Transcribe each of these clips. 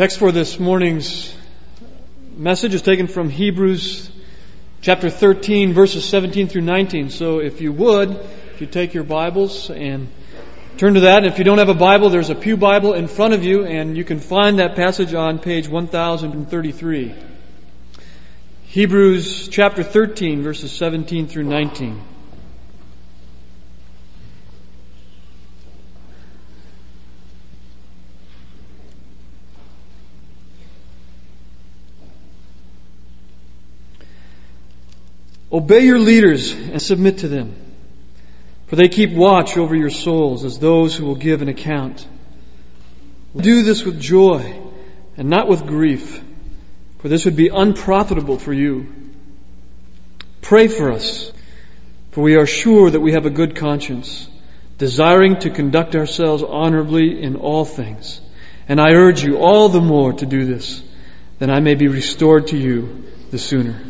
Text for this morning's message is taken from Hebrews chapter 13, verses 17 through 19. So if you would, if you take your Bibles and turn to that. And if you don't have a Bible, there's a Pew Bible in front of you, and you can find that passage on page 1033. Hebrews chapter 13, verses 17 through 19. Obey your leaders and submit to them, for they keep watch over your souls as those who will give an account. Do this with joy and not with grief, for this would be unprofitable for you. Pray for us, for we are sure that we have a good conscience, desiring to conduct ourselves honorably in all things. And I urge you all the more to do this, that I may be restored to you the sooner.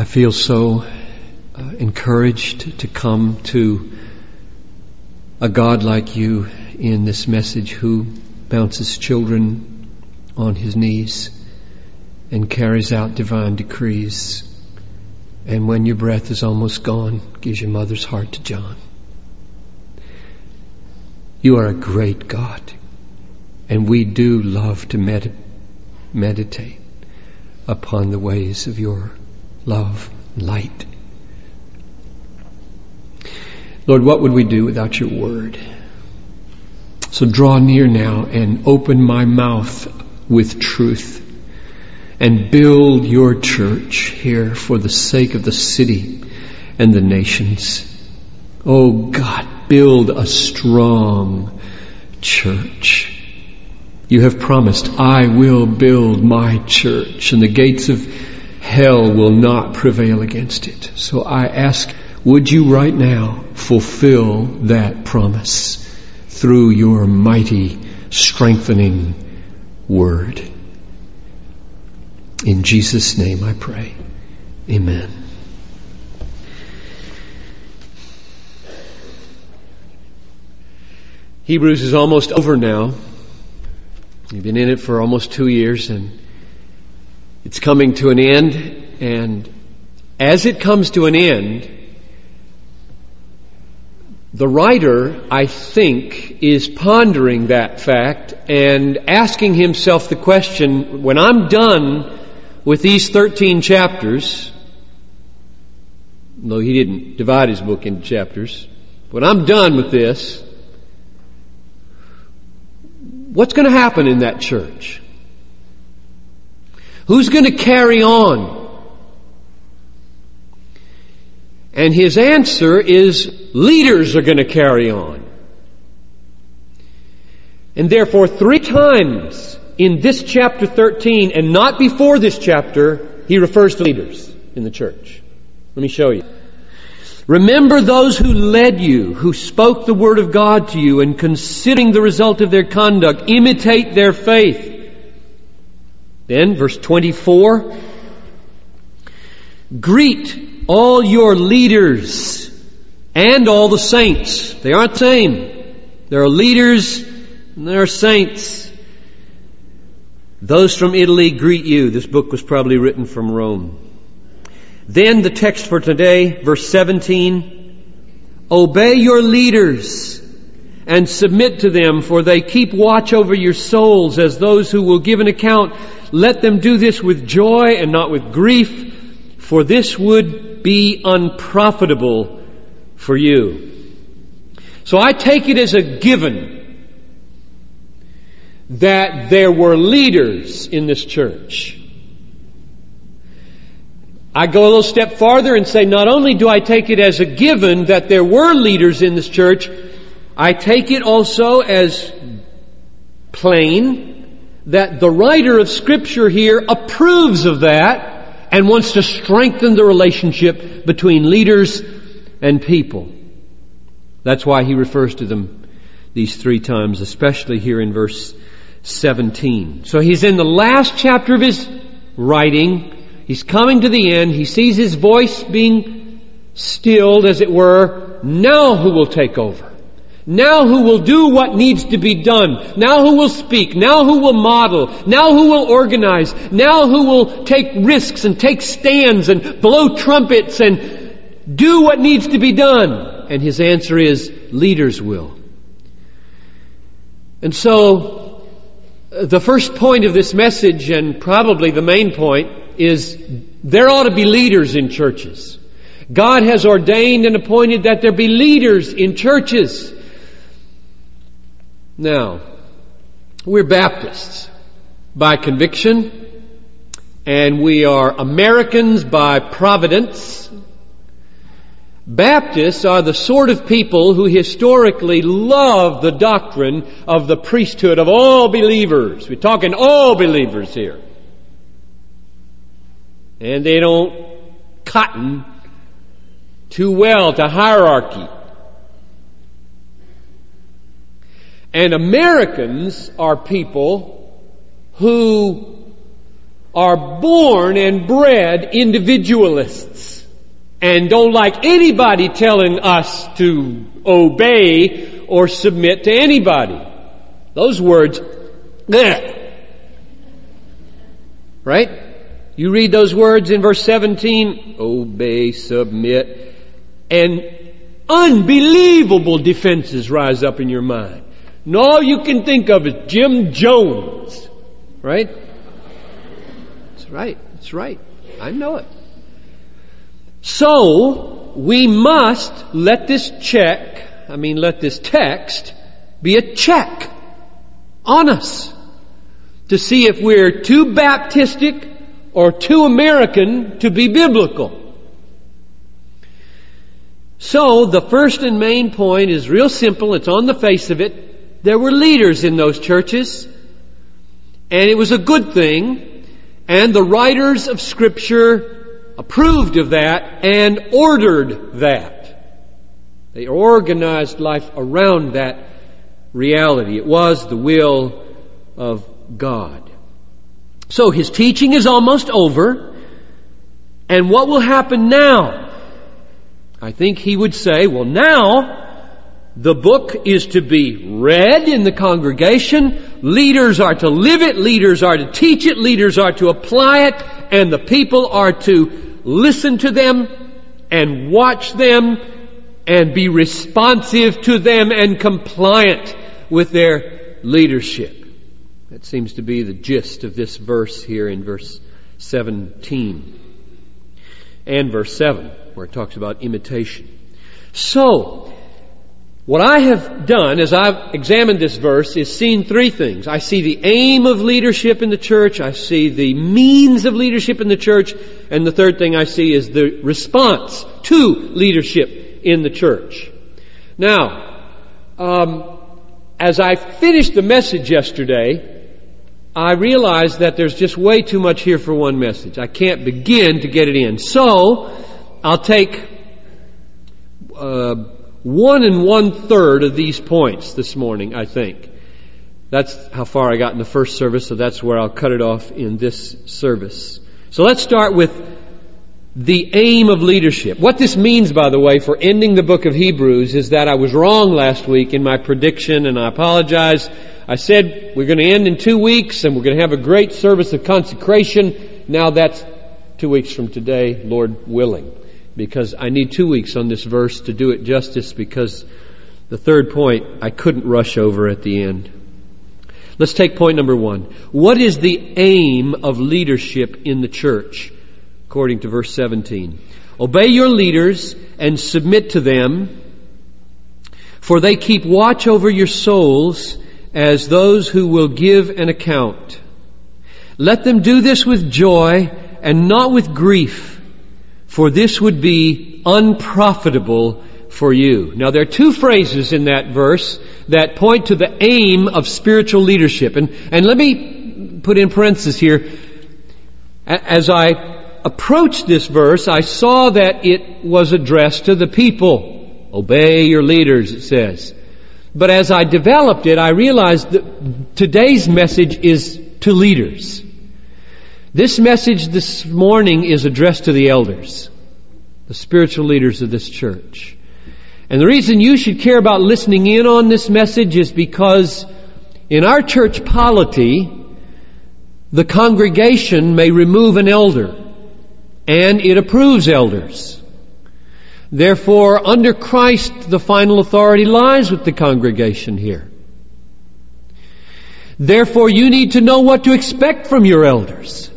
I feel so uh, encouraged to come to a God like you in this message who bounces children on his knees and carries out divine decrees. And when your breath is almost gone, gives your mother's heart to John. You are a great God, and we do love to med- meditate upon the ways of your love, light. Lord, what would we do without your word? So draw near now and open my mouth with truth and build your church here for the sake of the city and the nations. Oh God, build a strong church. You have promised, I will build my church and the gates of hell will not prevail against it. So I ask, would you right now fulfill that promise through your mighty, strengthening word? In Jesus' name I pray. Amen. Hebrews is almost over now. You've been in it for almost two years and it's coming to an end, and as it comes to an end, the writer, I think, is pondering that fact and asking himself the question, when I'm done with these 13 chapters, though he didn't divide his book into chapters, when I'm done with this, what's going to happen in that church? Who's going to carry on? And his answer is leaders are going to carry on. And therefore, three times in this chapter 13 and not before this chapter, he refers to leaders in the church. Let me show you. Remember those who led you, who spoke the word of God to you, and considering the result of their conduct, imitate their faith. Then, verse 24, greet all your leaders and all the saints. They aren't the same. There are leaders and there are saints. Those from Italy greet you. This book was probably written from Rome. Then the text for today, verse 17, obey your leaders and submit to them for they keep watch over your souls as those who will give an account let them do this with joy and not with grief, for this would be unprofitable for you. So I take it as a given that there were leaders in this church. I go a little step farther and say not only do I take it as a given that there were leaders in this church, I take it also as plain that the writer of scripture here approves of that and wants to strengthen the relationship between leaders and people. That's why he refers to them these three times, especially here in verse 17. So he's in the last chapter of his writing. He's coming to the end. He sees his voice being stilled, as it were. Now who will take over? Now who will do what needs to be done? Now who will speak? Now who will model? Now who will organize? Now who will take risks and take stands and blow trumpets and do what needs to be done? And his answer is, leaders will. And so, the first point of this message, and probably the main point, is there ought to be leaders in churches. God has ordained and appointed that there be leaders in churches. Now, we're Baptists by conviction, and we are Americans by providence. Baptists are the sort of people who historically love the doctrine of the priesthood of all believers. We're talking all believers here. And they don't cotton too well to hierarchy. And Americans are people who are born and bred individualists and don't like anybody telling us to obey or submit to anybody. Those words, bleh. right? You read those words in verse 17, obey, submit, and unbelievable defenses rise up in your mind. And all you can think of is Jim Jones. Right? That's right. That's right. I know it. So, we must let this check, I mean let this text, be a check on us to see if we're too Baptistic or too American to be biblical. So, the first and main point is real simple. It's on the face of it. There were leaders in those churches, and it was a good thing, and the writers of Scripture approved of that and ordered that. They organized life around that reality. It was the will of God. So his teaching is almost over, and what will happen now? I think he would say, well now, the book is to be read in the congregation. Leaders are to live it. Leaders are to teach it. Leaders are to apply it. And the people are to listen to them and watch them and be responsive to them and compliant with their leadership. That seems to be the gist of this verse here in verse 17 and verse 7 where it talks about imitation. So, what I have done as I've examined this verse is seen three things. I see the aim of leadership in the church, I see the means of leadership in the church, and the third thing I see is the response to leadership in the church. Now, um, as I finished the message yesterday, I realized that there's just way too much here for one message. I can't begin to get it in. So, I'll take uh, one and one third of these points this morning, I think. That's how far I got in the first service, so that's where I'll cut it off in this service. So let's start with the aim of leadership. What this means, by the way, for ending the book of Hebrews is that I was wrong last week in my prediction, and I apologize. I said we're going to end in two weeks, and we're going to have a great service of consecration. Now that's two weeks from today, Lord willing because I need two weeks on this verse to do it justice because the third point I couldn't rush over at the end. Let's take point number one. What is the aim of leadership in the church? According to verse 17. Obey your leaders and submit to them, for they keep watch over your souls as those who will give an account. Let them do this with joy and not with grief for this would be unprofitable for you. Now there are two phrases in that verse that point to the aim of spiritual leadership. And, and let me put in parentheses here. As I approached this verse, I saw that it was addressed to the people. Obey your leaders, it says. But as I developed it, I realized that today's message is to leaders. This message this morning is addressed to the elders, the spiritual leaders of this church. And the reason you should care about listening in on this message is because in our church polity, the congregation may remove an elder, and it approves elders. Therefore, under Christ, the final authority lies with the congregation here. Therefore, you need to know what to expect from your elders.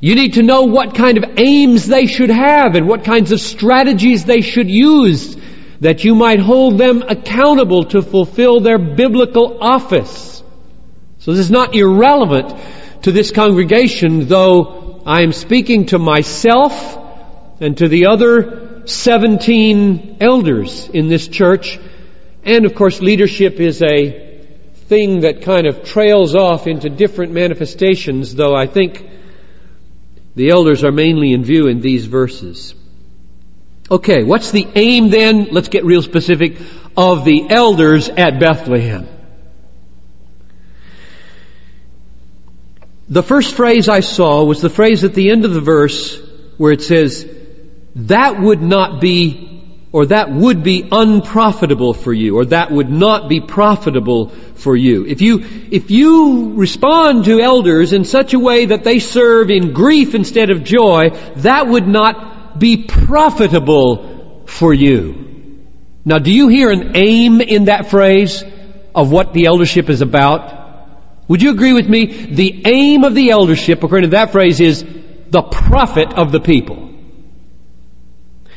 You need to know what kind of aims they should have and what kinds of strategies they should use that you might hold them accountable to fulfill their biblical office. So this is not irrelevant to this congregation, though I am speaking to myself and to the other 17 elders in this church. And of course, leadership is a thing that kind of trails off into different manifestations, though I think the elders are mainly in view in these verses. Okay, what's the aim then? Let's get real specific of the elders at Bethlehem. The first phrase I saw was the phrase at the end of the verse where it says, that would not be, or that would be unprofitable for you, or that would not be profitable for you. If you, if you respond to elders in such a way that they serve in grief instead of joy, that would not be profitable for you. Now do you hear an aim in that phrase of what the eldership is about? Would you agree with me? The aim of the eldership, according to that phrase, is the profit of the people.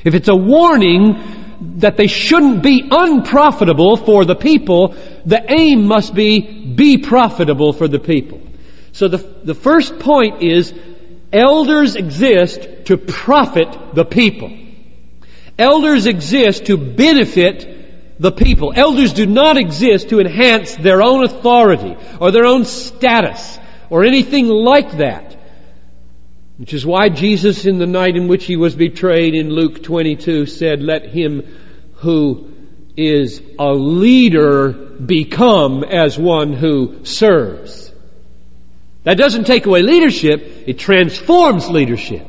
If it's a warning that they shouldn't be unprofitable for the people, the aim must be be profitable for the people. So the, the first point is elders exist to profit the people. Elders exist to benefit the people. Elders do not exist to enhance their own authority or their own status or anything like that. Which is why Jesus in the night in which he was betrayed in Luke 22 said, let him who is a leader become as one who serves. That doesn't take away leadership, it transforms leadership.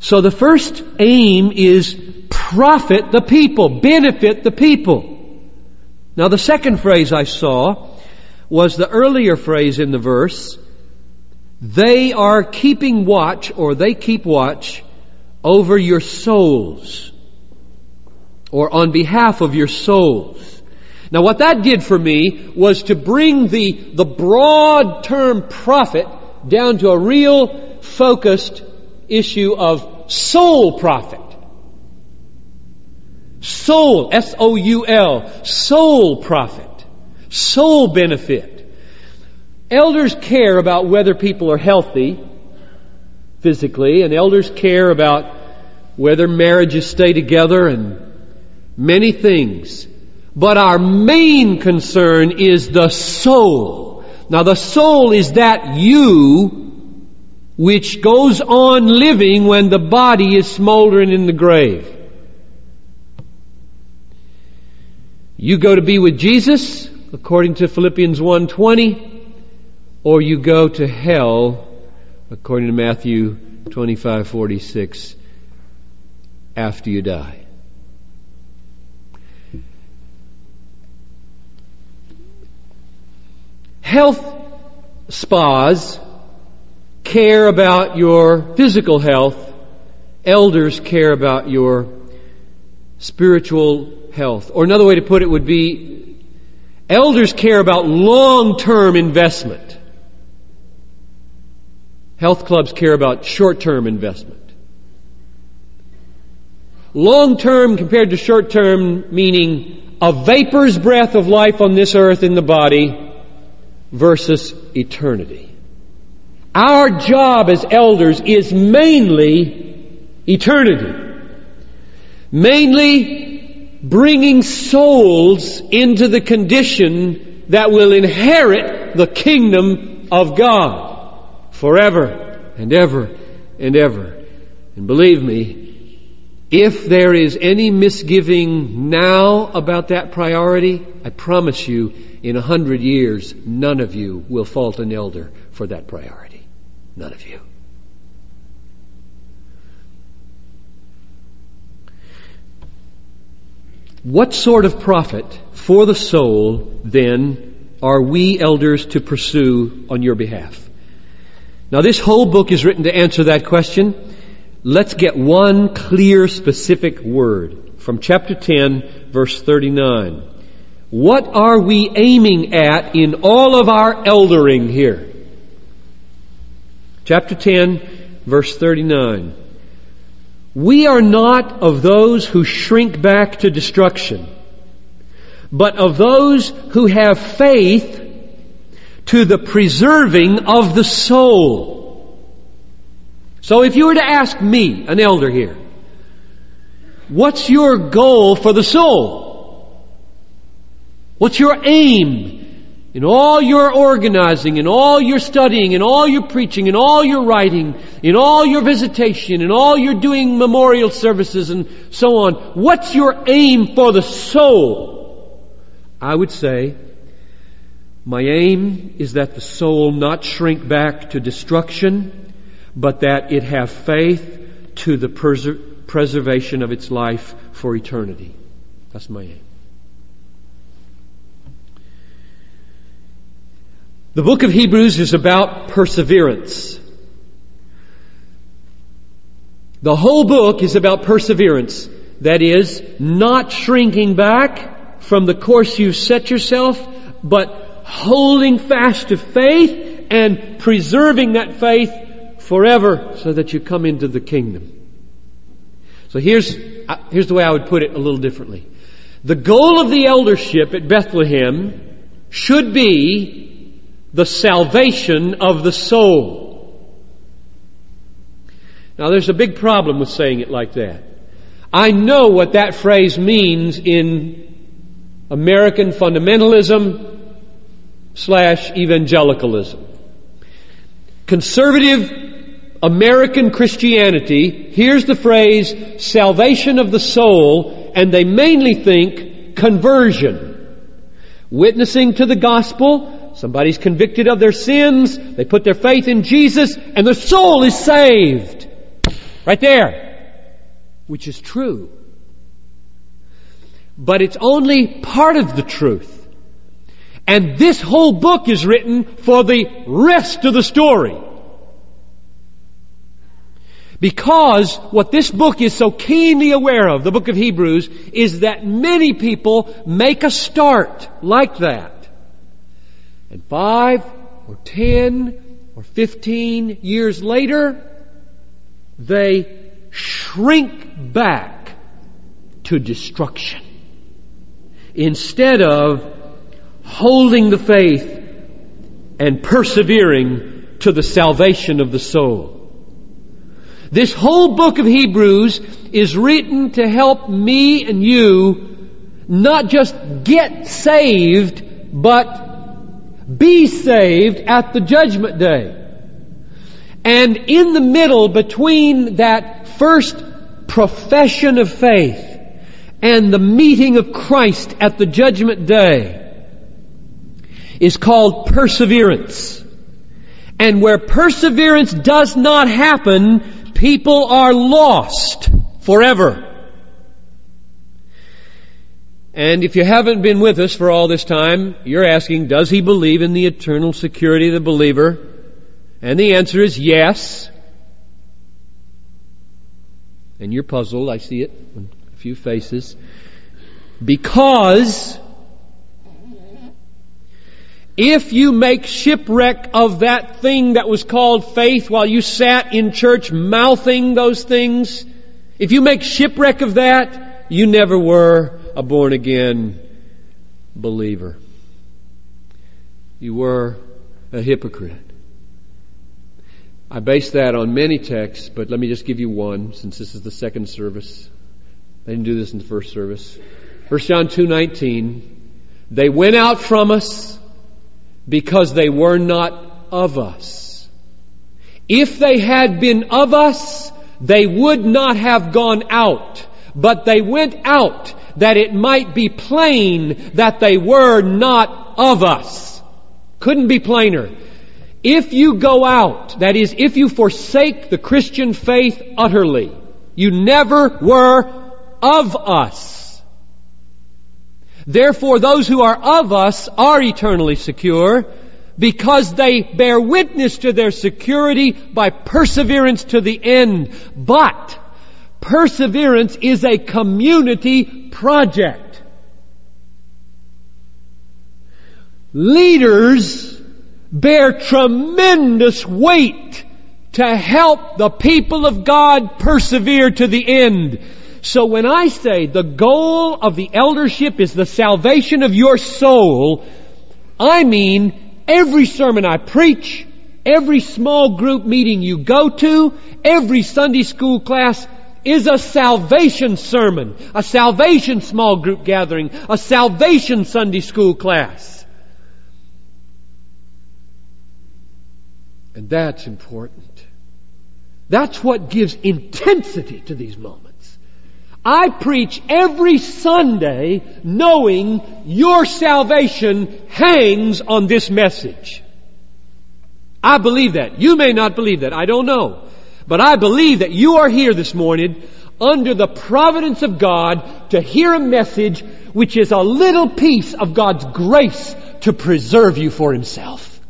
So the first aim is profit the people, benefit the people. Now the second phrase I saw was the earlier phrase in the verse, they are keeping watch or they keep watch over your souls or on behalf of your souls. Now what that did for me was to bring the, the broad term profit down to a real focused issue of soul profit. Soul, S-O-U-L, soul profit, soul benefit. Elders care about whether people are healthy physically, and elders care about whether marriages stay together and many things. But our main concern is the soul. Now the soul is that you which goes on living when the body is smoldering in the grave. You go to be with Jesus, according to Philippians 1.20, or you go to hell, according to Matthew 25.46, after you die. Health spas care about your physical health. Elders care about your spiritual health. Or another way to put it would be, elders care about long-term investment. Health clubs care about short-term investment. Long-term compared to short-term meaning a vapor's breath of life on this earth in the body versus eternity. Our job as elders is mainly eternity. Mainly bringing souls into the condition that will inherit the kingdom of God forever and ever and ever. And believe me, If there is any misgiving now about that priority, I promise you, in a hundred years, none of you will fault an elder for that priority. None of you. What sort of profit for the soul, then, are we elders to pursue on your behalf? Now this whole book is written to answer that question. Let's get one clear, specific word from chapter 10, verse 39. What are we aiming at in all of our eldering here? Chapter 10, verse 39. We are not of those who shrink back to destruction, but of those who have faith to the preserving of the soul. So if you were to ask me, an elder here, what's your goal for the soul? What's your aim in all your organizing, in all your studying, in all your preaching, in all your writing, in all your visitation, in all your doing memorial services and so on, what's your aim for the soul? I would say, my aim is that the soul not shrink back to destruction, but that it have faith to the preser- preservation of its life for eternity. That's my aim. The book of Hebrews is about perseverance. The whole book is about perseverance. That is, not shrinking back from the course you've set yourself, but holding fast to faith and preserving that faith forever so that you come into the kingdom. So here's, uh, here's the way I would put it a little differently. The goal of the eldership at Bethlehem should be the salvation of the soul. Now there's a big problem with saying it like that. I know what that phrase means in American fundamentalism slash evangelicalism. Conservative American Christianity hears the phrase salvation of the soul and they mainly think conversion. Witnessing to the gospel, Somebody's convicted of their sins, they put their faith in Jesus, and their soul is saved. Right there. Which is true. But it's only part of the truth. And this whole book is written for the rest of the story. Because what this book is so keenly aware of, the book of Hebrews, is that many people make a start like that. And five or ten or fifteen years later, they shrink back to destruction. Instead of holding the faith and persevering to the salvation of the soul. This whole book of Hebrews is written to help me and you not just get saved, but be saved at the judgment day. And in the middle between that first profession of faith and the meeting of Christ at the judgment day is called perseverance. And where perseverance does not happen, people are lost forever. And if you haven't been with us for all this time, you're asking, does he believe in the eternal security of the believer? And the answer is yes. And you're puzzled, I see it on a few faces. Because if you make shipwreck of that thing that was called faith while you sat in church mouthing those things, if you make shipwreck of that, you never were a born again believer. You were a hypocrite. I base that on many texts, but let me just give you one since this is the second service. I didn't do this in the first service. 1 John 2:19 They went out from us because they were not of us. If they had been of us, they would not have gone out, but they went out that it might be plain that they were not of us. Couldn't be plainer. If you go out, that is, if you forsake the Christian faith utterly, you never were of us. Therefore, those who are of us are eternally secure because they bear witness to their security by perseverance to the end. But perseverance is a community project. Leaders bear tremendous weight to help the people of God persevere to the end. So when I say the goal of the eldership is the salvation of your soul, I mean every sermon I preach, every small group meeting you go to, every Sunday school class is a salvation sermon, a salvation small group gathering, a salvation Sunday school class. And that's important. That's what gives intensity to these moments. I preach every Sunday knowing your salvation hangs on this message. I believe that. You may not believe that. I don't know. But I believe that you are here this morning under the providence of God to hear a message which is a little piece of God's grace to preserve you for Himself.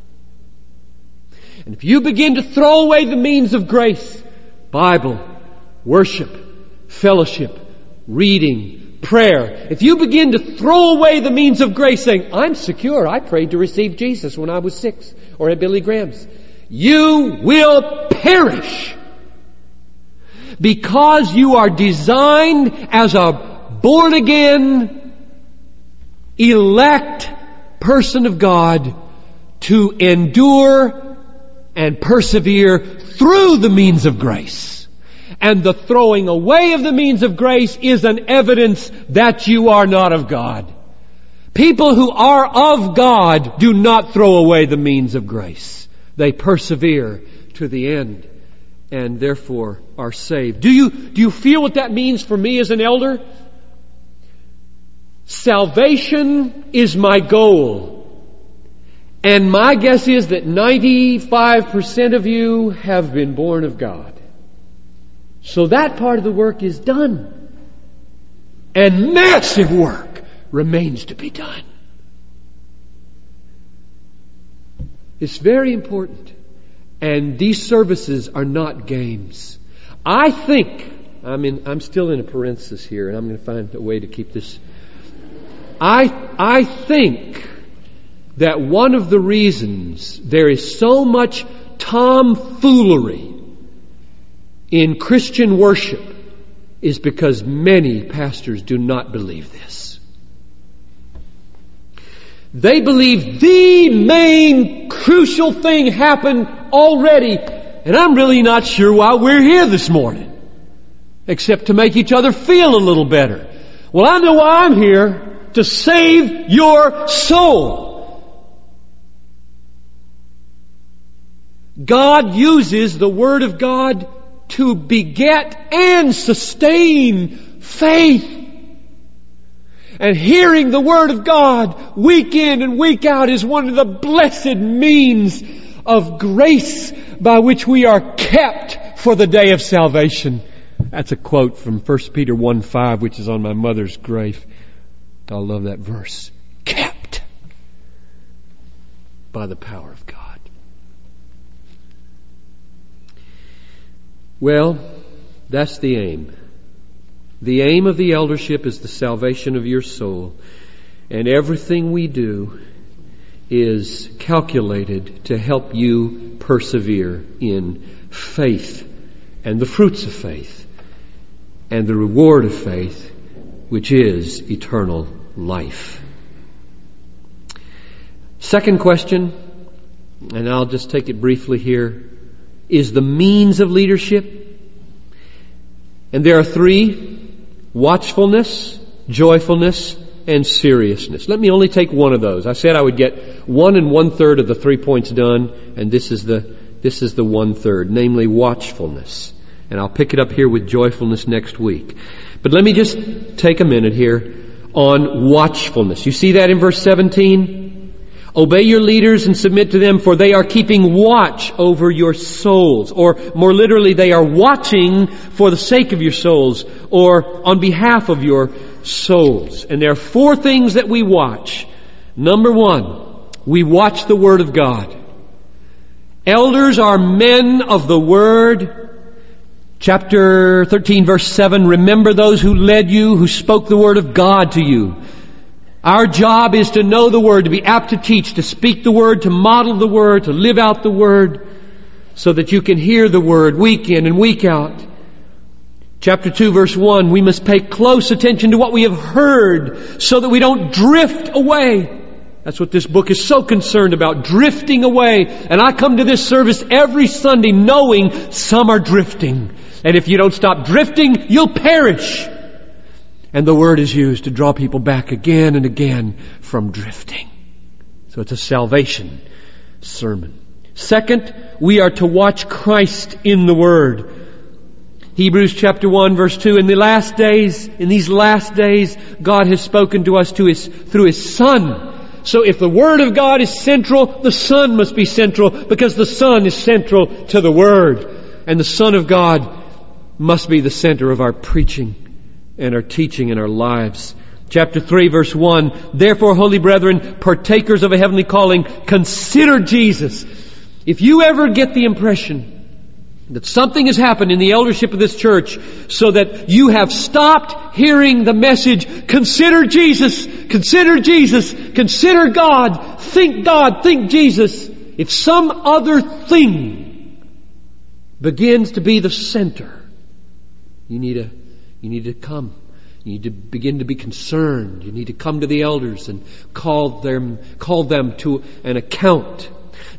And if you begin to throw away the means of grace, Bible, worship, fellowship, reading, prayer, if you begin to throw away the means of grace saying, I'm secure, I prayed to receive Jesus when I was six, or at Billy Graham's, you will perish. Because you are designed as a born again, elect person of God to endure and persevere through the means of grace. And the throwing away of the means of grace is an evidence that you are not of God. People who are of God do not throw away the means of grace. They persevere to the end and therefore are saved. Do you, do you feel what that means for me as an elder? Salvation is my goal. And my guess is that 95% of you have been born of God. So that part of the work is done. And massive work remains to be done. It's very important. And these services are not games. I think, I mean, I'm still in a parenthesis here, and I'm going to find a way to keep this. I, I think that one of the reasons there is so much tomfoolery in Christian worship is because many pastors do not believe this. They believe the main crucial thing happened already, and I'm really not sure why we're here this morning. Except to make each other feel a little better. Well, I know why I'm here. To save your soul. God uses the Word of God to beget and sustain faith. And hearing the Word of God week in and week out is one of the blessed means of grace by which we are kept for the day of salvation. That's a quote from 1 Peter 1 5, which is on my mother's grave. I love that verse. Kept by the power of God. Well, that's the aim. The aim of the eldership is the salvation of your soul. And everything we do is calculated to help you persevere in faith and the fruits of faith and the reward of faith, which is eternal life. Second question, and I'll just take it briefly here, is the means of leadership. And there are three watchfulness, joyfulness, and seriousness. Let me only take one of those. I said I would get one and one third of the three points done, and this is the, this is the one third, namely watchfulness. And I'll pick it up here with joyfulness next week. But let me just take a minute here on watchfulness. You see that in verse 17? Obey your leaders and submit to them for they are keeping watch over your souls. Or more literally, they are watching for the sake of your souls or on behalf of your souls. And there are four things that we watch. Number one, we watch the Word of God. Elders are men of the Word. Chapter 13 verse 7, remember those who led you, who spoke the Word of God to you. Our job is to know the Word, to be apt to teach, to speak the Word, to model the Word, to live out the Word, so that you can hear the Word week in and week out. Chapter 2 verse 1, we must pay close attention to what we have heard so that we don't drift away. That's what this book is so concerned about, drifting away. And I come to this service every Sunday knowing some are drifting. And if you don't stop drifting, you'll perish. And the word is used to draw people back again and again from drifting. So it's a salvation sermon. Second, we are to watch Christ in the Word. Hebrews chapter 1 verse 2, in the last days, in these last days, God has spoken to us to his, through His Son. So if the Word of God is central, the Son must be central because the Son is central to the Word. And the Son of God must be the center of our preaching and our teaching and our lives. Chapter 3 verse 1, Therefore, holy brethren, partakers of a heavenly calling, consider Jesus. If you ever get the impression that something has happened in the eldership of this church so that you have stopped hearing the message, consider Jesus, consider Jesus, consider God, think God, think Jesus. If some other thing begins to be the center, you need to, you need to come. You need to begin to be concerned. You need to come to the elders and call them, call them to an account.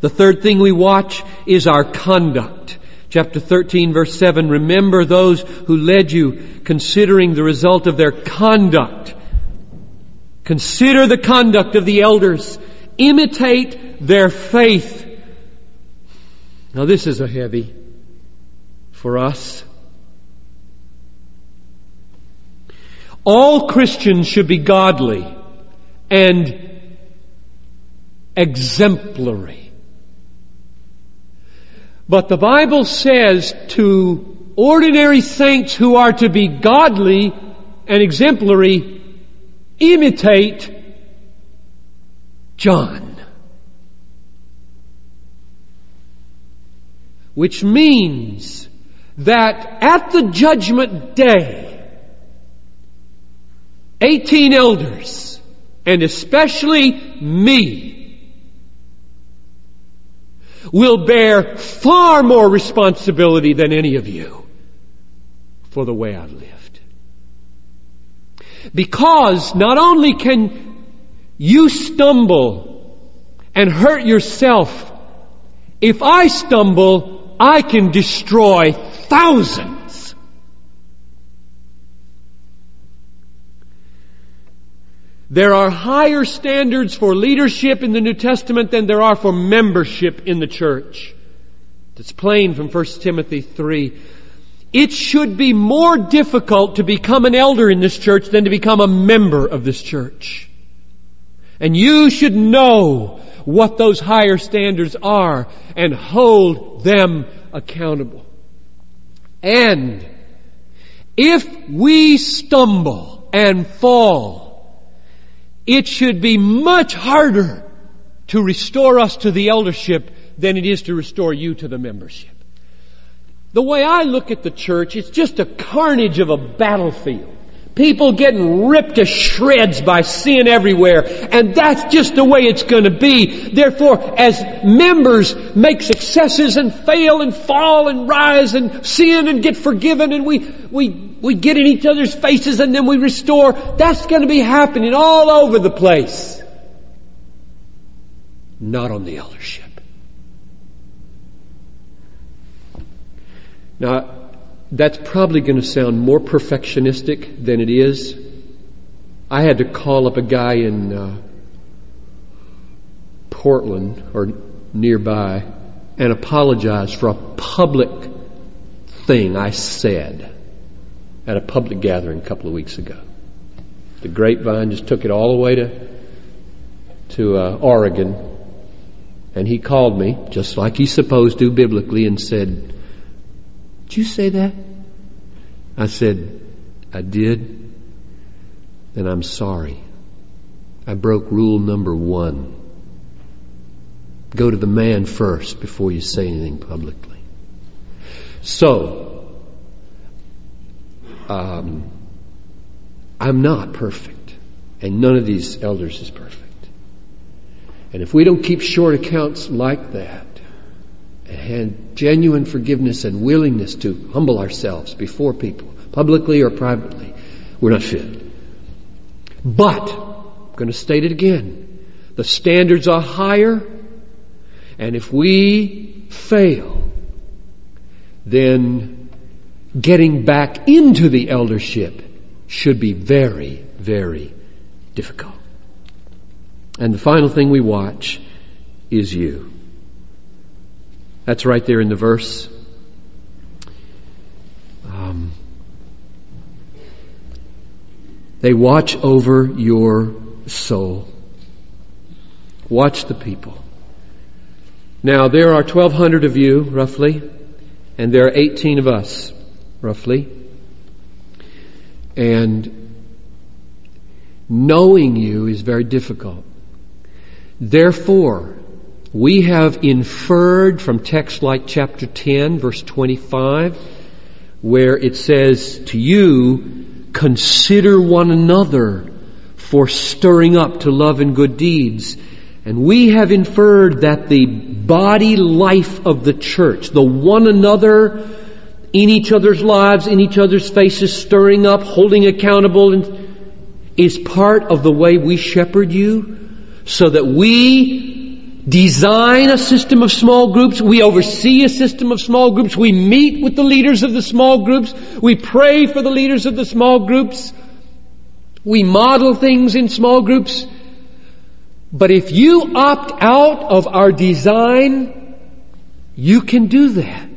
The third thing we watch is our conduct. Chapter 13 verse 7, remember those who led you considering the result of their conduct. Consider the conduct of the elders. Imitate their faith. Now this is a heavy for us. All Christians should be godly and exemplary. But the Bible says to ordinary saints who are to be godly and exemplary, imitate John. Which means that at the judgment day, 18 elders, and especially me, will bear far more responsibility than any of you for the way I've lived. Because not only can you stumble and hurt yourself, if I stumble, I can destroy thousands. There are higher standards for leadership in the New Testament than there are for membership in the church. It's plain from 1 Timothy 3. It should be more difficult to become an elder in this church than to become a member of this church. And you should know what those higher standards are and hold them accountable. And if we stumble and fall, it should be much harder to restore us to the eldership than it is to restore you to the membership. The way I look at the church, it's just a carnage of a battlefield. People getting ripped to shreds by sin everywhere. And that's just the way it's going to be. Therefore, as members make successes and fail and fall and rise and sin and get forgiven and we, we, we get in each other's faces and then we restore, that's going to be happening all over the place. Not on the eldership. Now, that's probably going to sound more perfectionistic than it is. I had to call up a guy in uh, Portland or nearby and apologize for a public thing I said at a public gathering a couple of weeks ago. The grapevine just took it all the way to, to uh, Oregon. And he called me, just like he's supposed to biblically, and said, Did you say that? I said, I did. And I'm sorry. I broke rule number one. Go to the man first before you say anything publicly. So, um, I'm not perfect, and none of these elders is perfect. And if we don't keep short accounts like that, and genuine forgiveness and willingness to humble ourselves before people, publicly or privately, we're not fit. But, I'm going to state it again, the standards are higher, and if we fail, then getting back into the eldership should be very, very difficult. And the final thing we watch is you. That's right there in the verse. Um, they watch over your soul. Watch the people. Now, there are 1,200 of you, roughly, and there are 18 of us, roughly. And knowing you is very difficult. Therefore, we have inferred from texts like chapter 10, verse 25, where it says to you, consider one another for stirring up to love and good deeds. And we have inferred that the body life of the church, the one another in each other's lives, in each other's faces, stirring up, holding accountable, is part of the way we shepherd you so that we design a system of small groups, we oversee a system of small groups, we meet with the leaders of the small groups, we pray for the leaders of the small groups, we model things in small groups. But if you opt out of our design, you can do that.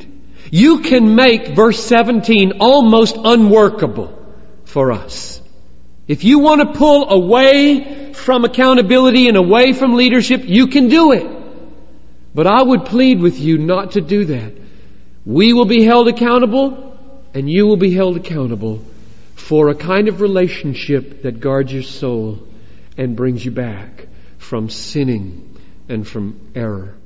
You can make verse 17 almost unworkable for us. If you want to pull away from accountability and away from leadership, you can do it. But I would plead with you not to do that. We will be held accountable and you will be held accountable for a kind of relationship that guards your soul and brings you back from sinning and from error.